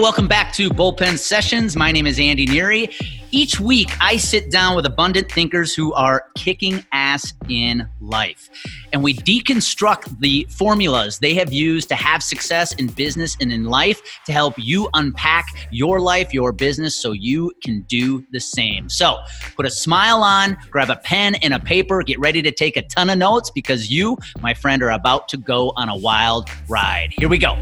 welcome back to Bullpen Sessions. My name is Andy Neary. Each week, I sit down with abundant thinkers who are kicking ass in life. And we deconstruct the formulas they have used to have success in business and in life to help you unpack your life, your business, so you can do the same. So put a smile on, grab a pen and a paper, get ready to take a ton of notes because you, my friend, are about to go on a wild ride. Here we go.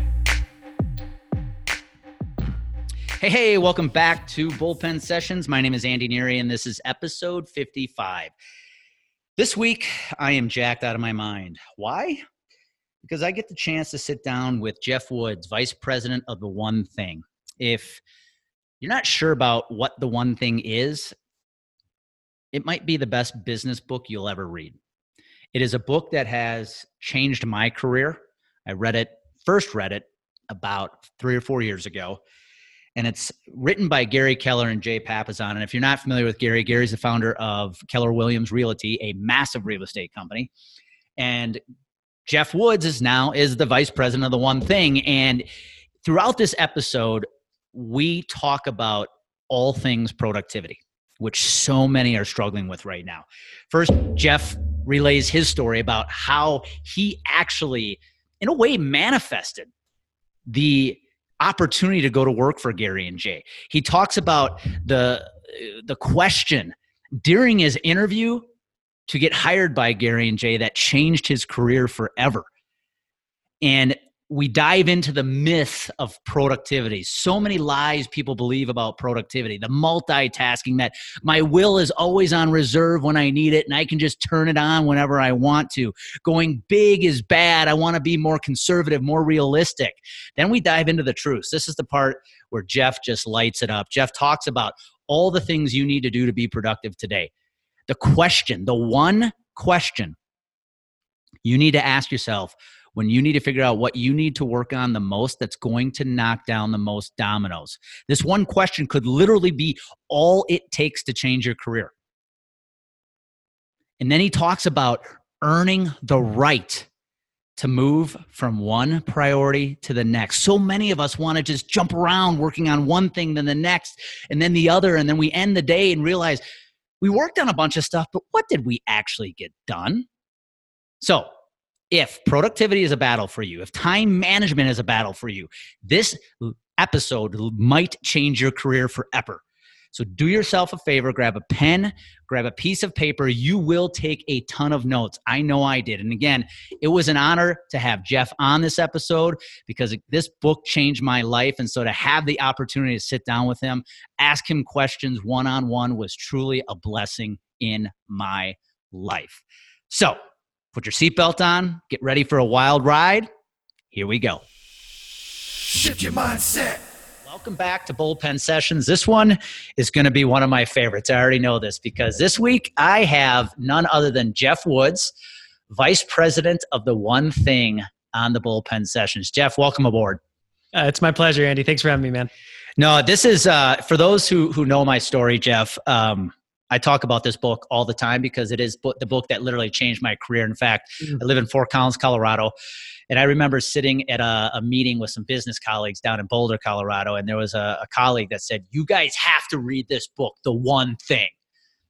Hey, hey, welcome back to Bullpen Sessions. My name is Andy Neary, and this is episode 55. This week, I am jacked out of my mind. Why? Because I get the chance to sit down with Jeff Woods, Vice President of The One Thing. If you're not sure about what The One Thing is, it might be the best business book you'll ever read. It is a book that has changed my career. I read it, first read it about three or four years ago and it's written by Gary Keller and Jay Papasan. And if you're not familiar with Gary, Gary's the founder of Keller Williams Realty, a massive real estate company. And Jeff Woods is now is the vice president of the One Thing. And throughout this episode, we talk about all things productivity, which so many are struggling with right now. First, Jeff relays his story about how he actually, in a way, manifested the opportunity to go to work for Gary and Jay. He talks about the the question during his interview to get hired by Gary and Jay that changed his career forever. And we dive into the myth of productivity. So many lies people believe about productivity. The multitasking that my will is always on reserve when I need it and I can just turn it on whenever I want to. Going big is bad. I want to be more conservative, more realistic. Then we dive into the truths. This is the part where Jeff just lights it up. Jeff talks about all the things you need to do to be productive today. The question, the one question you need to ask yourself when you need to figure out what you need to work on the most that's going to knock down the most dominoes. This one question could literally be all it takes to change your career. And then he talks about earning the right to move from one priority to the next. So many of us want to just jump around working on one thing, then the next, and then the other. And then we end the day and realize we worked on a bunch of stuff, but what did we actually get done? So if productivity is a battle for you, if time management is a battle for you, this episode might change your career forever. So do yourself a favor, grab a pen, grab a piece of paper. You will take a ton of notes. I know I did. And again, it was an honor to have Jeff on this episode because this book changed my life. And so to have the opportunity to sit down with him, ask him questions one on one was truly a blessing in my life. So Put your seatbelt on, get ready for a wild ride. Here we go. Shift your mindset. Welcome back to Bullpen Sessions. This one is going to be one of my favorites. I already know this because this week I have none other than Jeff Woods, Vice President of the One Thing on the Bullpen Sessions. Jeff, welcome aboard. Uh, it's my pleasure, Andy. Thanks for having me, man. No, this is uh, for those who who know my story, Jeff. Um, I talk about this book all the time because it is the book that literally changed my career. In fact, mm. I live in Fort Collins, Colorado. And I remember sitting at a, a, meeting with some business colleagues down in Boulder, Colorado. And there was a, a colleague that said, You guys have to read this book, The One Thing.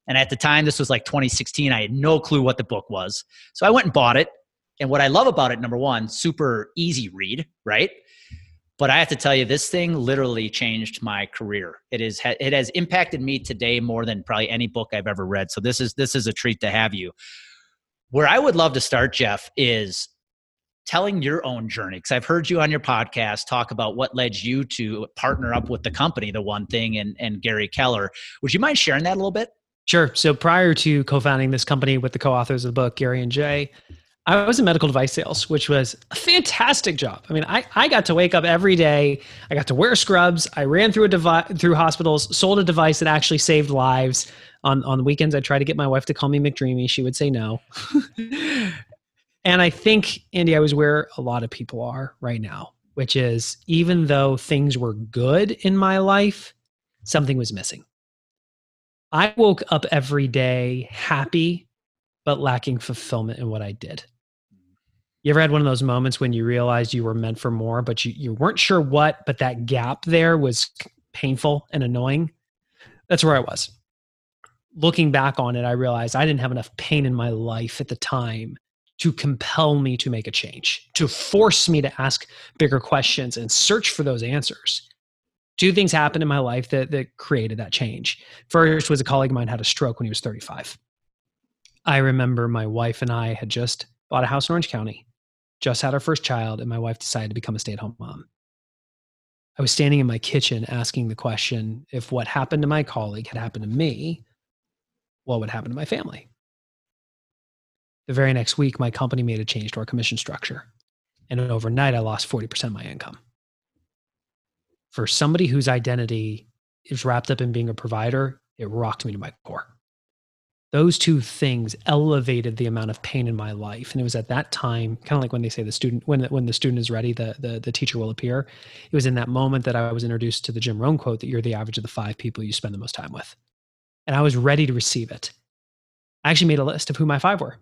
And at the time, this was like 2016. I had no clue what the book was. So I went and bought it. And what I love about it, number one, super easy read, right? But I have to tell you, this thing literally changed my career. It is it has impacted me today more than probably any book I've ever read. So this is this is a treat to have you. Where I would love to start, Jeff, is telling your own journey because I've heard you on your podcast talk about what led you to partner up with the company, the one thing, and and Gary Keller. Would you mind sharing that a little bit? Sure. So prior to co-founding this company with the co-authors of the book, Gary and Jay, I was in medical device sales, which was a fantastic job. I mean, I, I got to wake up every day. I got to wear scrubs. I ran through a device through hospitals, sold a device that actually saved lives. On on weekends, I tried to get my wife to call me McDreamy. She would say no. and I think, Andy, I was where a lot of people are right now, which is even though things were good in my life, something was missing. I woke up every day happy, but lacking fulfillment in what I did You ever had one of those moments when you realized you were meant for more, but you, you weren't sure what, but that gap there was painful and annoying? That's where I was. Looking back on it, I realized I didn't have enough pain in my life at the time to compel me to make a change, to force me to ask bigger questions and search for those answers. Two things happened in my life that, that created that change. First was a colleague of mine had a stroke when he was 35. I remember my wife and I had just bought a house in Orange County, just had our first child, and my wife decided to become a stay at home mom. I was standing in my kitchen asking the question if what happened to my colleague had happened to me, what would happen to my family? The very next week, my company made a change to our commission structure. And overnight, I lost 40% of my income. For somebody whose identity is wrapped up in being a provider, it rocked me to my core. Those two things elevated the amount of pain in my life. And it was at that time, kind of like when they say the student, when, when the student is ready, the, the, the teacher will appear. It was in that moment that I was introduced to the Jim Rohn quote that you're the average of the five people you spend the most time with. And I was ready to receive it. I actually made a list of who my five were.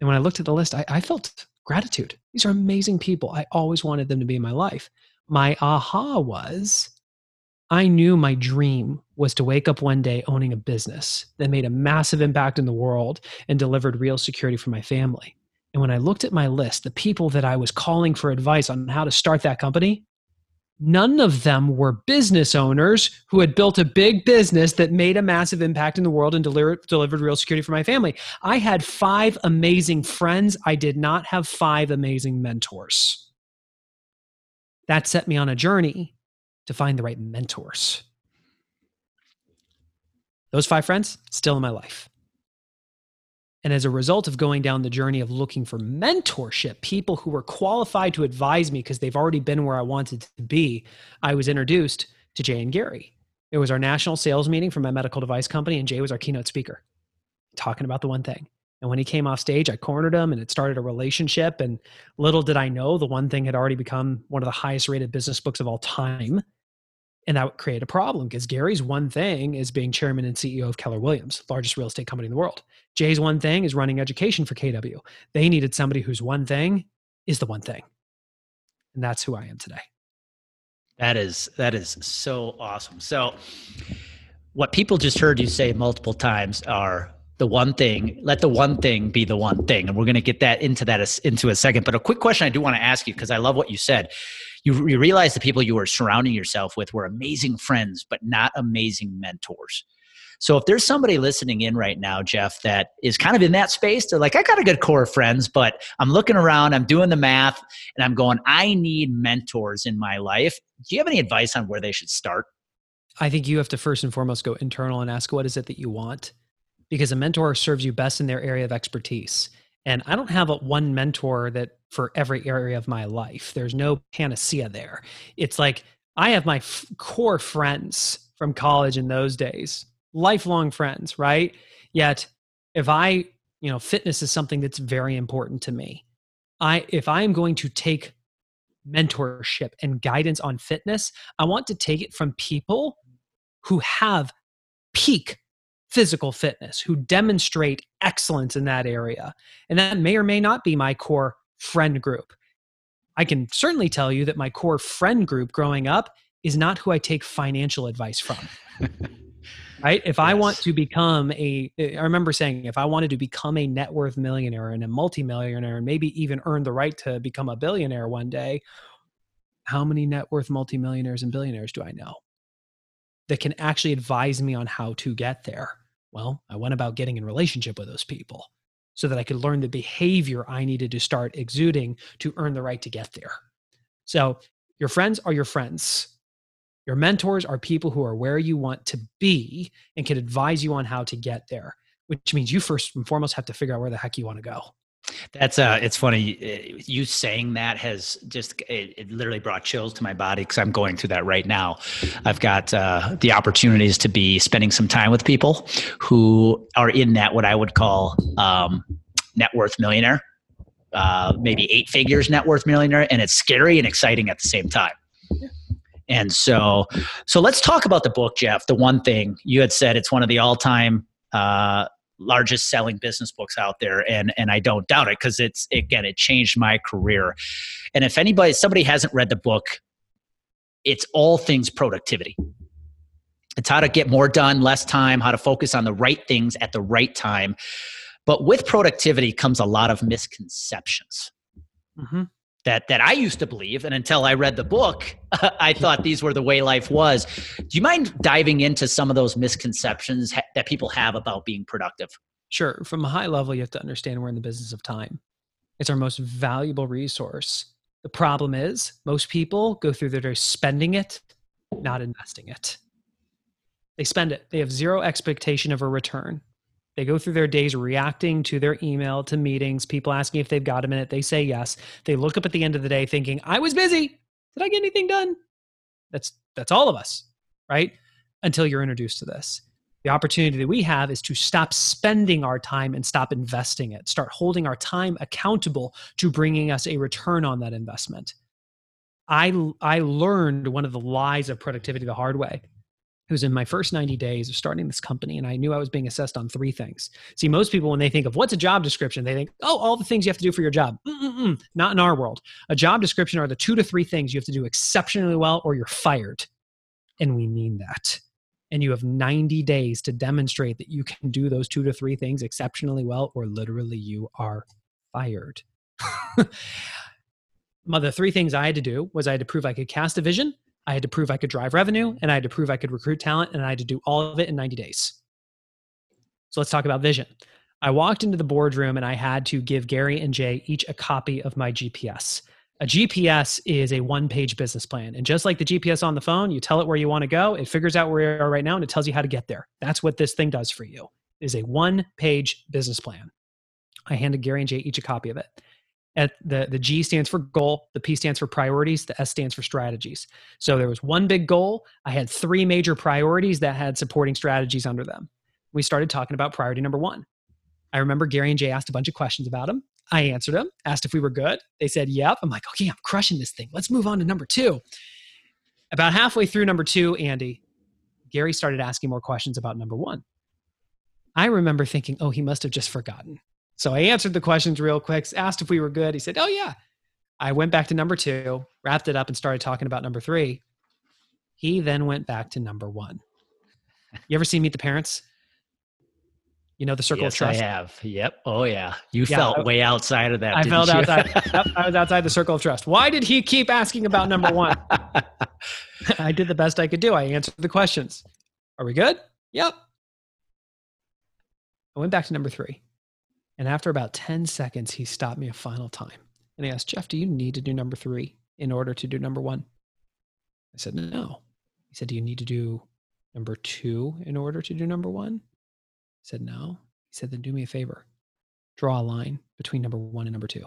And when I looked at the list, I, I felt gratitude. These are amazing people. I always wanted them to be in my life. My aha was I knew my dream was to wake up one day owning a business that made a massive impact in the world and delivered real security for my family. And when I looked at my list, the people that I was calling for advice on how to start that company, None of them were business owners who had built a big business that made a massive impact in the world and delivered, delivered real security for my family. I had five amazing friends. I did not have five amazing mentors. That set me on a journey to find the right mentors. Those five friends still in my life. And as a result of going down the journey of looking for mentorship, people who were qualified to advise me because they've already been where I wanted to be, I was introduced to Jay and Gary. It was our national sales meeting for my medical device company, and Jay was our keynote speaker, talking about the one thing. And when he came off stage, I cornered him and it started a relationship. And little did I know, the one thing had already become one of the highest rated business books of all time and that would create a problem because Gary's one thing is being chairman and CEO of Keller Williams, largest real estate company in the world. Jay's one thing is running education for KW. They needed somebody whose one thing is the one thing. And that's who I am today. That is that is so awesome. So what people just heard you say multiple times are the one thing let the one thing be the one thing and we're going to get that into that into a second but a quick question i do want to ask you because i love what you said you, you realize the people you were surrounding yourself with were amazing friends, but not amazing mentors. So if there's somebody listening in right now, Jeff, that is kind of in that space, they're like, I got a good core of friends, but I'm looking around, I'm doing the math, and I'm going, I need mentors in my life. Do you have any advice on where they should start? I think you have to first and foremost go internal and ask what is it that you want? Because a mentor serves you best in their area of expertise. And I don't have a one mentor that for every area of my life. There's no panacea there. It's like I have my f- core friends from college in those days, lifelong friends, right? Yet if I, you know, fitness is something that's very important to me. I if I am going to take mentorship and guidance on fitness, I want to take it from people who have peak physical fitness, who demonstrate excellence in that area. And that may or may not be my core friend group. I can certainly tell you that my core friend group growing up is not who I take financial advice from. right? If yes. I want to become a, I remember saying, if I wanted to become a net worth millionaire and a multimillionaire, and maybe even earn the right to become a billionaire one day, how many net worth multimillionaires and billionaires do I know that can actually advise me on how to get there? Well, I went about getting in relationship with those people so that I could learn the behavior I needed to start exuding to earn the right to get there. So, your friends are your friends. Your mentors are people who are where you want to be and can advise you on how to get there, which means you first and foremost have to figure out where the heck you want to go. That's uh, it's funny. Uh, you saying that has just it, it literally brought chills to my body because I'm going through that right now. I've got uh, the opportunities to be spending some time with people who are in that what I would call um, net worth millionaire, uh, maybe eight figures net worth millionaire, and it's scary and exciting at the same time. And so, so let's talk about the book, Jeff. The one thing you had said it's one of the all time uh, largest selling business books out there and and I don't doubt it because it's again it changed my career. And if anybody somebody hasn't read the book, it's all things productivity. It's how to get more done, less time, how to focus on the right things at the right time. But with productivity comes a lot of misconceptions. Mm-hmm. That, that I used to believe, and until I read the book, I thought these were the way life was. Do you mind diving into some of those misconceptions ha- that people have about being productive? Sure. From a high level, you have to understand we're in the business of time. It's our most valuable resource. The problem is, most people go through their day spending it, not investing it. They spend it, they have zero expectation of a return. They go through their days reacting to their email, to meetings, people asking if they've got a minute. They say yes. They look up at the end of the day thinking, I was busy. Did I get anything done? That's that's all of us, right? Until you're introduced to this. The opportunity that we have is to stop spending our time and stop investing it. Start holding our time accountable to bringing us a return on that investment. I I learned one of the lies of productivity the hard way it was in my first 90 days of starting this company, and I knew I was being assessed on three things. See, most people, when they think of what's a job description, they think, oh, all the things you have to do for your job. Mm-mm-mm. Not in our world. A job description are the two to three things you have to do exceptionally well, or you're fired. And we mean that. And you have 90 days to demonstrate that you can do those two to three things exceptionally well, or literally you are fired. the three things I had to do was I had to prove I could cast a vision, I had to prove I could drive revenue and I had to prove I could recruit talent and I had to do all of it in 90 days. So let's talk about vision. I walked into the boardroom and I had to give Gary and Jay each a copy of my GPS. A GPS is a one page business plan. And just like the GPS on the phone, you tell it where you want to go, it figures out where you are right now and it tells you how to get there. That's what this thing does for you. It is a one page business plan. I handed Gary and Jay each a copy of it at the the G stands for goal, the P stands for priorities, the S stands for strategies. So there was one big goal. I had three major priorities that had supporting strategies under them. We started talking about priority number one. I remember Gary and Jay asked a bunch of questions about them. I answered them, asked if we were good. They said, yep. I'm like, okay, I'm crushing this thing. Let's move on to number two. About halfway through number two, Andy, Gary started asking more questions about number one. I remember thinking, oh, he must have just forgotten. So I answered the questions real quick, asked if we were good. He said, Oh, yeah. I went back to number two, wrapped it up, and started talking about number three. He then went back to number one. You ever seen Meet the Parents? You know the circle yes, of trust. I have. Yep. Oh yeah. You yeah, felt I, way outside of that. I felt you? outside. I was outside the circle of trust. Why did he keep asking about number one? I did the best I could do. I answered the questions. Are we good? Yep. I went back to number three. And after about 10 seconds, he stopped me a final time. And he asked, Jeff, do you need to do number three in order to do number one? I said, no. He said, do you need to do number two in order to do number one? I said, no. He said, then do me a favor. Draw a line between number one and number two.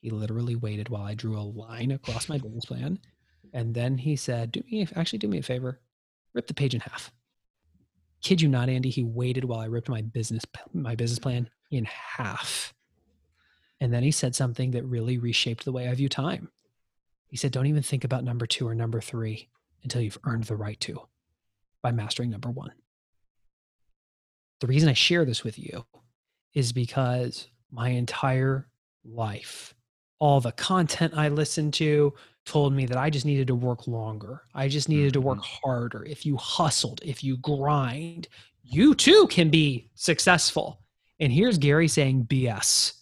He literally waited while I drew a line across my business plan. And then he said, do me, actually do me a favor. Rip the page in half. Kid you not, Andy, he waited while I ripped my business, my business plan in half. And then he said something that really reshaped the way I view time. He said, Don't even think about number two or number three until you've earned the right to by mastering number one. The reason I share this with you is because my entire life, all the content I listened to told me that I just needed to work longer. I just needed to work mm-hmm. harder. If you hustled, if you grind, you too can be successful. And here's Gary saying BS.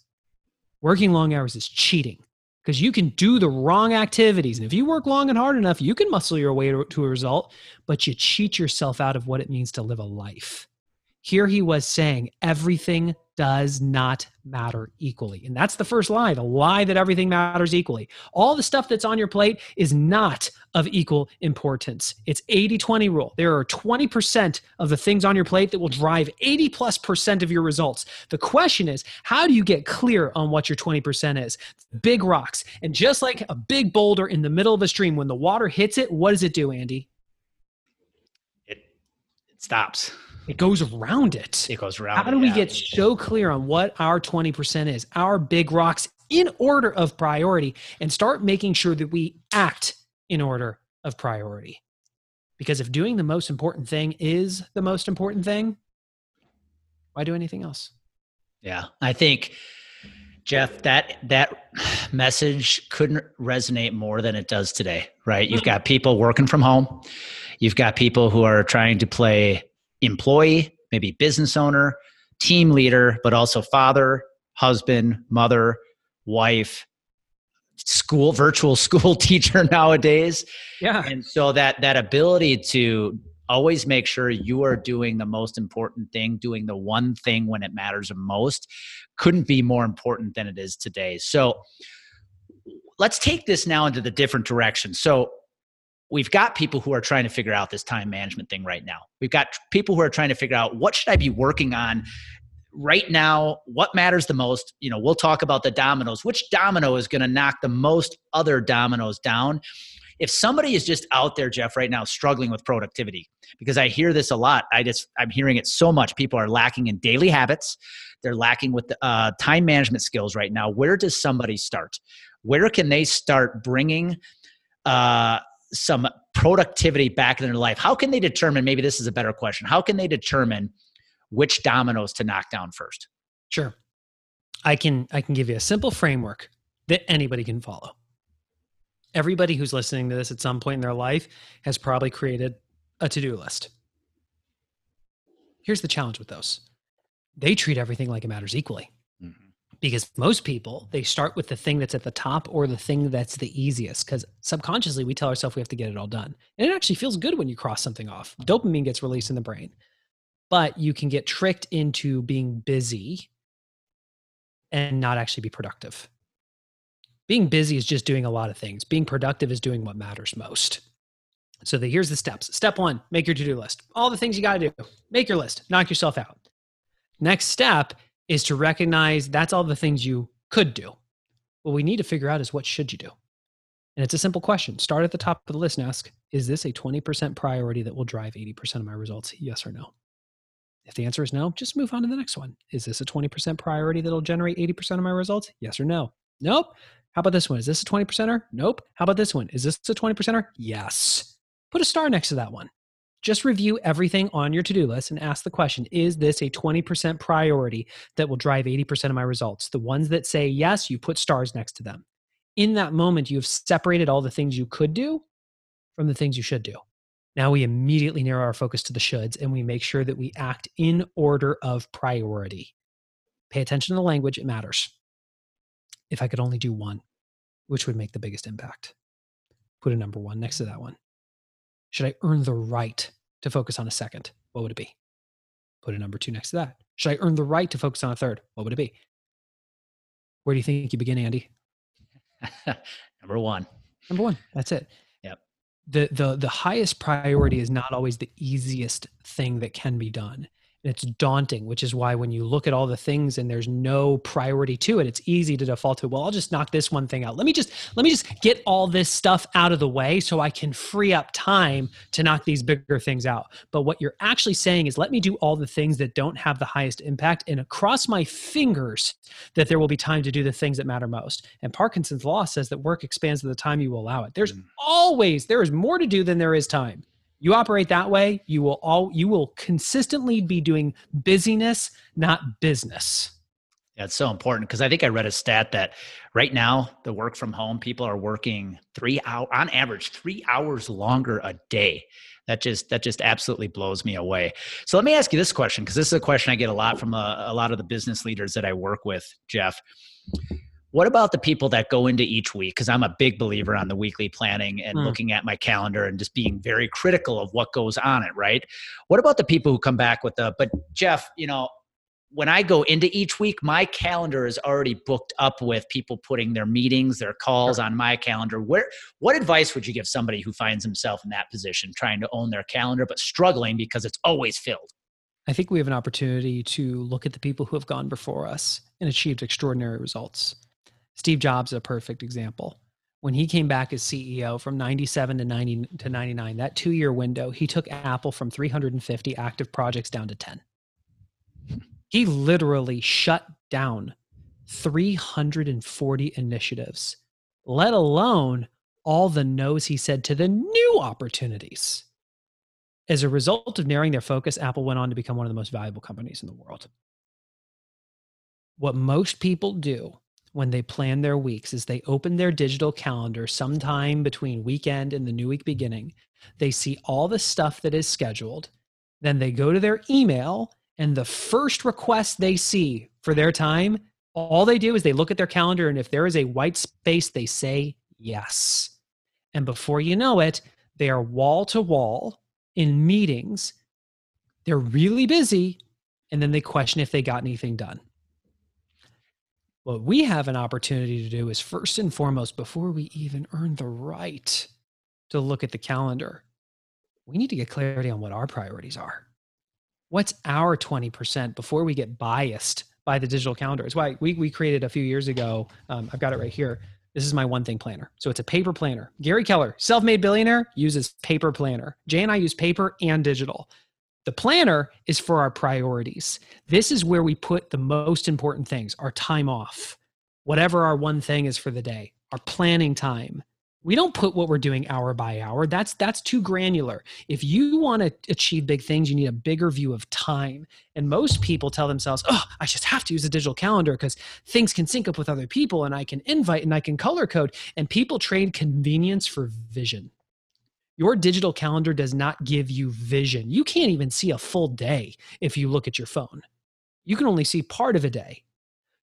Working long hours is cheating because you can do the wrong activities. And if you work long and hard enough, you can muscle your way to a result, but you cheat yourself out of what it means to live a life. Here he was saying everything does not matter equally. And that's the first lie the lie that everything matters equally. All the stuff that's on your plate is not of equal importance. It's 80 20 rule. There are 20% of the things on your plate that will drive 80 plus percent of your results. The question is, how do you get clear on what your 20% is? Big rocks. And just like a big boulder in the middle of a stream, when the water hits it, what does it do, Andy? It, it stops it goes around it. It goes around. How do we get so clear on what our 20% is, our big rocks in order of priority, and start making sure that we act in order of priority? Because if doing the most important thing is the most important thing, Why do anything else? Yeah, I think Jeff, that that message couldn't resonate more than it does today, right? You've hmm. got people working from home. You've got people who are trying to play employee, maybe business owner, team leader, but also father, husband, mother, wife, school virtual school teacher nowadays. Yeah. And so that that ability to always make sure you are doing the most important thing, doing the one thing when it matters the most, couldn't be more important than it is today. So let's take this now into the different direction. So we've got people who are trying to figure out this time management thing right now. We've got people who are trying to figure out what should I be working on right now what matters the most you know we'll talk about the dominoes which domino is going to knock the most other dominoes down. If somebody is just out there jeff right now struggling with productivity because i hear this a lot i just i'm hearing it so much people are lacking in daily habits they're lacking with uh, time management skills right now. Where does somebody start? Where can they start bringing uh, some productivity back in their life how can they determine maybe this is a better question how can they determine which dominoes to knock down first Sure. I can I can give you a simple framework that anybody can follow. Everybody who's listening to this at some point in their life has probably created a to-do list. Here's the challenge with those. They treat everything like it matters equally. Because most people, they start with the thing that's at the top or the thing that's the easiest. Because subconsciously, we tell ourselves we have to get it all done. And it actually feels good when you cross something off. Dopamine gets released in the brain. But you can get tricked into being busy and not actually be productive. Being busy is just doing a lot of things. Being productive is doing what matters most. So the, here's the steps. Step one, make your to-do list. All the things you got to do. Make your list. Knock yourself out. Next step is to recognize that's all the things you could do. What we need to figure out is what should you do? And it's a simple question. Start at the top of the list and ask, is this a 20% priority that will drive 80% of my results? Yes or no? If the answer is no, just move on to the next one. Is this a 20% priority that'll generate 80% of my results? Yes or no? Nope. How about this one? Is this a 20 percenter? Nope. How about this one? Is this a 20 percenter? Yes. Put a star next to that one. Just review everything on your to do list and ask the question Is this a 20% priority that will drive 80% of my results? The ones that say yes, you put stars next to them. In that moment, you've separated all the things you could do from the things you should do. Now we immediately narrow our focus to the shoulds and we make sure that we act in order of priority. Pay attention to the language, it matters. If I could only do one, which would make the biggest impact? Put a number one next to that one. Should I earn the right to focus on a second? What would it be? Put a number two next to that. Should I earn the right to focus on a third? What would it be? Where do you think you begin, Andy? number one. Number one. That's it. Yep. The the the highest priority is not always the easiest thing that can be done. And it's daunting, which is why when you look at all the things and there's no priority to it, it's easy to default to, well, I'll just knock this one thing out. Let me just let me just get all this stuff out of the way so I can free up time to knock these bigger things out. But what you're actually saying is let me do all the things that don't have the highest impact and across my fingers that there will be time to do the things that matter most. And Parkinson's law says that work expands to the time you will allow it. There's mm. always there is more to do than there is time you operate that way you will all you will consistently be doing busyness not business. That's so important because i think i read a stat that right now the work from home people are working three hour on average three hours longer a day. That just that just absolutely blows me away. So let me ask you this question because this is a question i get a lot from a, a lot of the business leaders that i work with jeff what about the people that go into each week? Because I'm a big believer on the weekly planning and mm. looking at my calendar and just being very critical of what goes on it, right? What about the people who come back with the, but Jeff, you know, when I go into each week, my calendar is already booked up with people putting their meetings, their calls on my calendar. Where what advice would you give somebody who finds himself in that position, trying to own their calendar but struggling because it's always filled? I think we have an opportunity to look at the people who have gone before us and achieved extraordinary results. Steve Jobs is a perfect example. When he came back as CEO from 97 to 90 to 99, that two year window, he took Apple from 350 active projects down to 10. He literally shut down 340 initiatives, let alone all the no's he said to the new opportunities. As a result of narrowing their focus, Apple went on to become one of the most valuable companies in the world. What most people do when they plan their weeks is they open their digital calendar sometime between weekend and the new week beginning. They see all the stuff that is scheduled. Then they go to their email, and the first request they see for their time, all they do is they look at their calendar, and if there is a white space, they say yes. And before you know it, they are wall to wall in meetings. They're really busy, and then they question if they got anything done. What we have an opportunity to do is first and foremost, before we even earn the right to look at the calendar, we need to get clarity on what our priorities are. What's our 20% before we get biased by the digital calendar? It's why we, we created a few years ago. Um, I've got it right here. This is my one thing planner. So it's a paper planner. Gary Keller, self made billionaire, uses paper planner. Jay and I use paper and digital. The planner is for our priorities. This is where we put the most important things our time off, whatever our one thing is for the day, our planning time. We don't put what we're doing hour by hour. That's that's too granular. If you want to achieve big things, you need a bigger view of time. And most people tell themselves, "Oh, I just have to use a digital calendar because things can sync up with other people and I can invite and I can color code." And people trade convenience for vision. Your digital calendar does not give you vision. You can't even see a full day if you look at your phone. You can only see part of a day.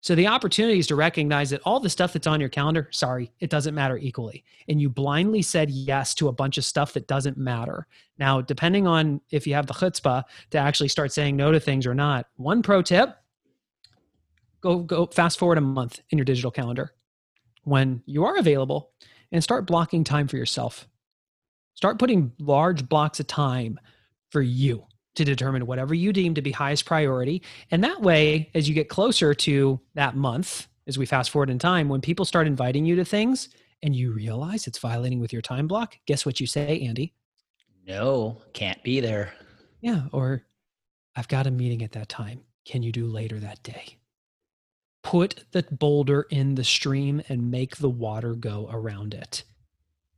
So the opportunity is to recognize that all the stuff that's on your calendar, sorry, it doesn't matter equally. And you blindly said yes to a bunch of stuff that doesn't matter. Now, depending on if you have the chutzpah to actually start saying no to things or not, one pro tip go go fast forward a month in your digital calendar when you are available and start blocking time for yourself Start putting large blocks of time for you to determine whatever you deem to be highest priority. And that way, as you get closer to that month, as we fast forward in time, when people start inviting you to things and you realize it's violating with your time block, guess what you say, Andy? No, can't be there. Yeah. Or I've got a meeting at that time. Can you do later that day? Put the boulder in the stream and make the water go around it.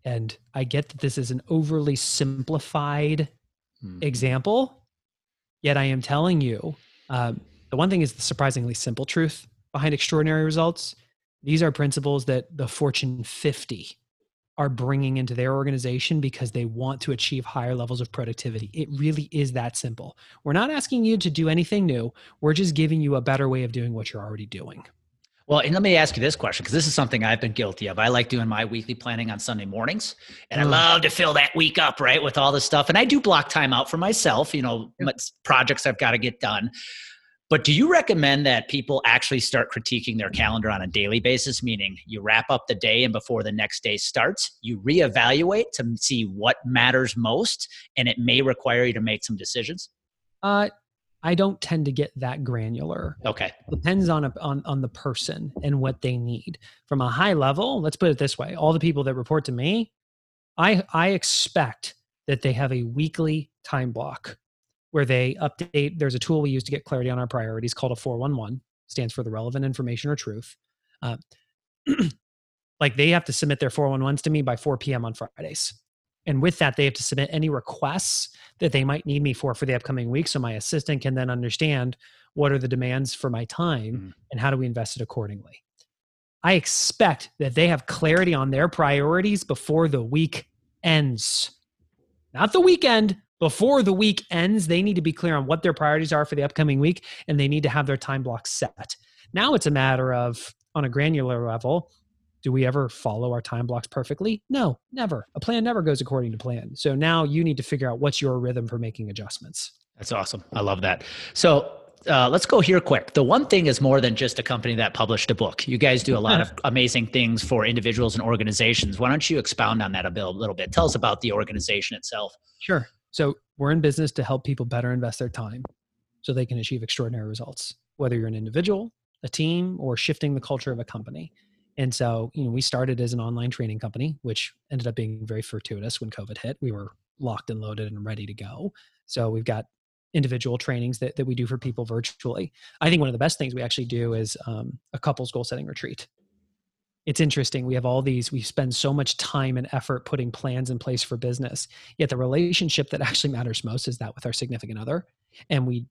And I get that this is an overly simplified mm. example, yet I am telling you um, the one thing is the surprisingly simple truth behind extraordinary results. These are principles that the Fortune 50 are bringing into their organization because they want to achieve higher levels of productivity. It really is that simple. We're not asking you to do anything new, we're just giving you a better way of doing what you're already doing. Well, and let me ask you this question because this is something I've been guilty of. I like doing my weekly planning on Sunday mornings, and mm. I love to fill that week up, right, with all this stuff. And I do block time out for myself, you know, yep. projects I've got to get done. But do you recommend that people actually start critiquing their calendar on a daily basis? Meaning, you wrap up the day, and before the next day starts, you reevaluate to see what matters most, and it may require you to make some decisions. Uh, I don't tend to get that granular. Okay. Depends on a, on on the person and what they need. From a high level, let's put it this way: all the people that report to me, I I expect that they have a weekly time block where they update. There's a tool we use to get clarity on our priorities called a 411. Stands for the relevant information or truth. Uh, like they have to submit their 411s to me by 4 p.m. on Fridays. And with that, they have to submit any requests that they might need me for for the upcoming week. So my assistant can then understand what are the demands for my time mm. and how do we invest it accordingly. I expect that they have clarity on their priorities before the week ends. Not the weekend, before the week ends. They need to be clear on what their priorities are for the upcoming week and they need to have their time blocks set. Now it's a matter of, on a granular level, do we ever follow our time blocks perfectly? No, never. A plan never goes according to plan. So now you need to figure out what's your rhythm for making adjustments. That's awesome. I love that. So uh, let's go here quick. The one thing is more than just a company that published a book. You guys do a lot of amazing things for individuals and organizations. Why don't you expound on that a little bit? Tell us about the organization itself. Sure. So we're in business to help people better invest their time so they can achieve extraordinary results, whether you're an individual, a team, or shifting the culture of a company. And so, you know, we started as an online training company, which ended up being very fortuitous when COVID hit. We were locked and loaded and ready to go. So we've got individual trainings that, that we do for people virtually. I think one of the best things we actually do is um, a couples goal setting retreat. it's interesting. We have all these, we spend so much time and effort putting plans in place for business. Yet the relationship that actually matters most is that with our significant other. And we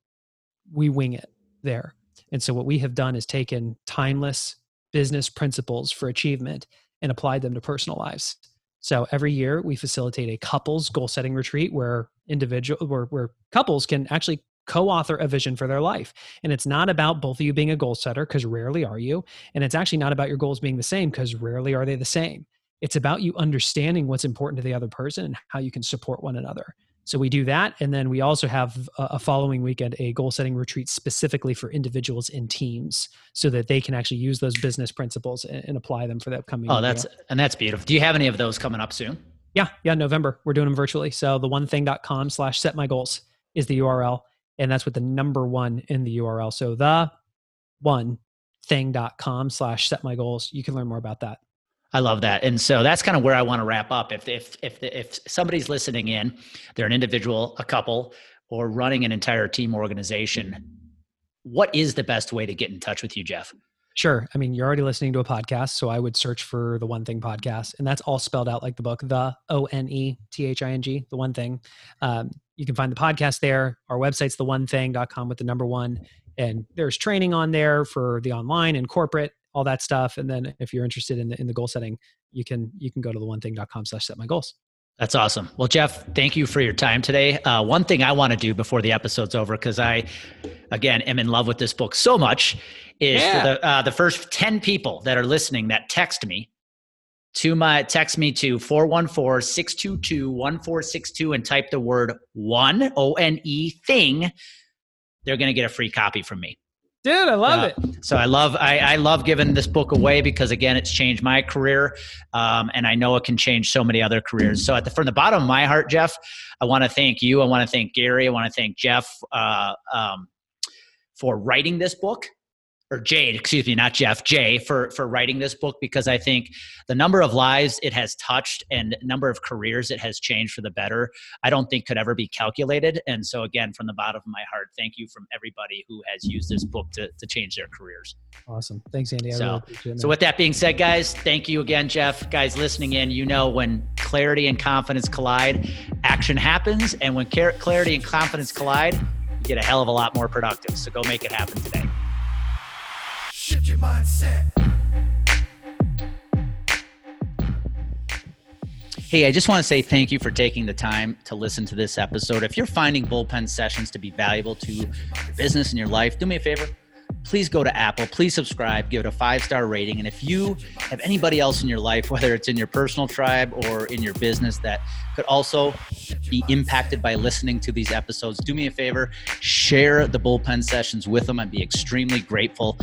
we wing it there. And so what we have done is taken timeless business principles for achievement and applied them to personal lives. So every year we facilitate a couples goal setting retreat where individual where, where couples can actually co-author a vision for their life. And it's not about both of you being a goal setter because rarely are you. And it's actually not about your goals being the same because rarely are they the same. It's about you understanding what's important to the other person and how you can support one another so we do that and then we also have a following weekend a goal setting retreat specifically for individuals and teams so that they can actually use those business principles and, apply them for the upcoming oh that's and that's beautiful do you have any of those coming up soon yeah yeah november we're doing them virtually so the one thing.com slash set my goals is the url and that's with the number one in the URL. So the one thing.com slash set my goals. You can learn more about that. I love that. And so that's kind of where I want to wrap up. If if if if somebody's listening in, they're an individual, a couple, or running an entire team organization, what is the best way to get in touch with you, Jeff? Sure. I mean, you're already listening to a podcast, so I would search for the One Thing podcast, and that's all spelled out like the book, the O N E T H I N G, the One Thing. Um, you can find the podcast there. Our website's the one thing.com with the number one, and there's training on there for the online and corporate, all that stuff. And then if you're interested in the in the goal setting, you can you can go to the one thing.com slash set my goals. That's awesome. Well, Jeff, thank you for your time today. Uh, one thing I want to do before the episode's over, because I, again, am in love with this book so much, is yeah. the, uh, the first 10 people that are listening that text me to my text me to 414-622-1462 and type the word one o-n-e thing they're going to get a free copy from me dude i love uh, it. So i love I, I love giving this book away because again it's changed my career um, and i know it can change so many other careers. So at the from the bottom of my heart jeff i want to thank you i want to thank gary i want to thank jeff uh, um, for writing this book or Jade, excuse me, not Jeff, Jay for for writing this book because I think the number of lives it has touched and number of careers it has changed for the better, I don't think could ever be calculated. And so again, from the bottom of my heart, thank you from everybody who has used this book to, to change their careers. Awesome. Thanks, Andy. I so, really so with that being said, guys, thank you again, Jeff. Guys listening in, you know when clarity and confidence collide, action happens. And when clarity and confidence collide, you get a hell of a lot more productive. So go make it happen today. Your mindset. Hey, I just want to say thank you for taking the time to listen to this episode. If you're finding bullpen sessions to be valuable to your business and your life, do me a favor please go to Apple, please subscribe, give it a five star rating. And if you have anybody else in your life, whether it's in your personal tribe or in your business that could also be impacted by listening to these episodes, do me a favor, share the bullpen sessions with them. I'd be extremely grateful.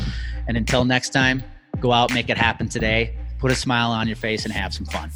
And until next time, go out, make it happen today, put a smile on your face, and have some fun.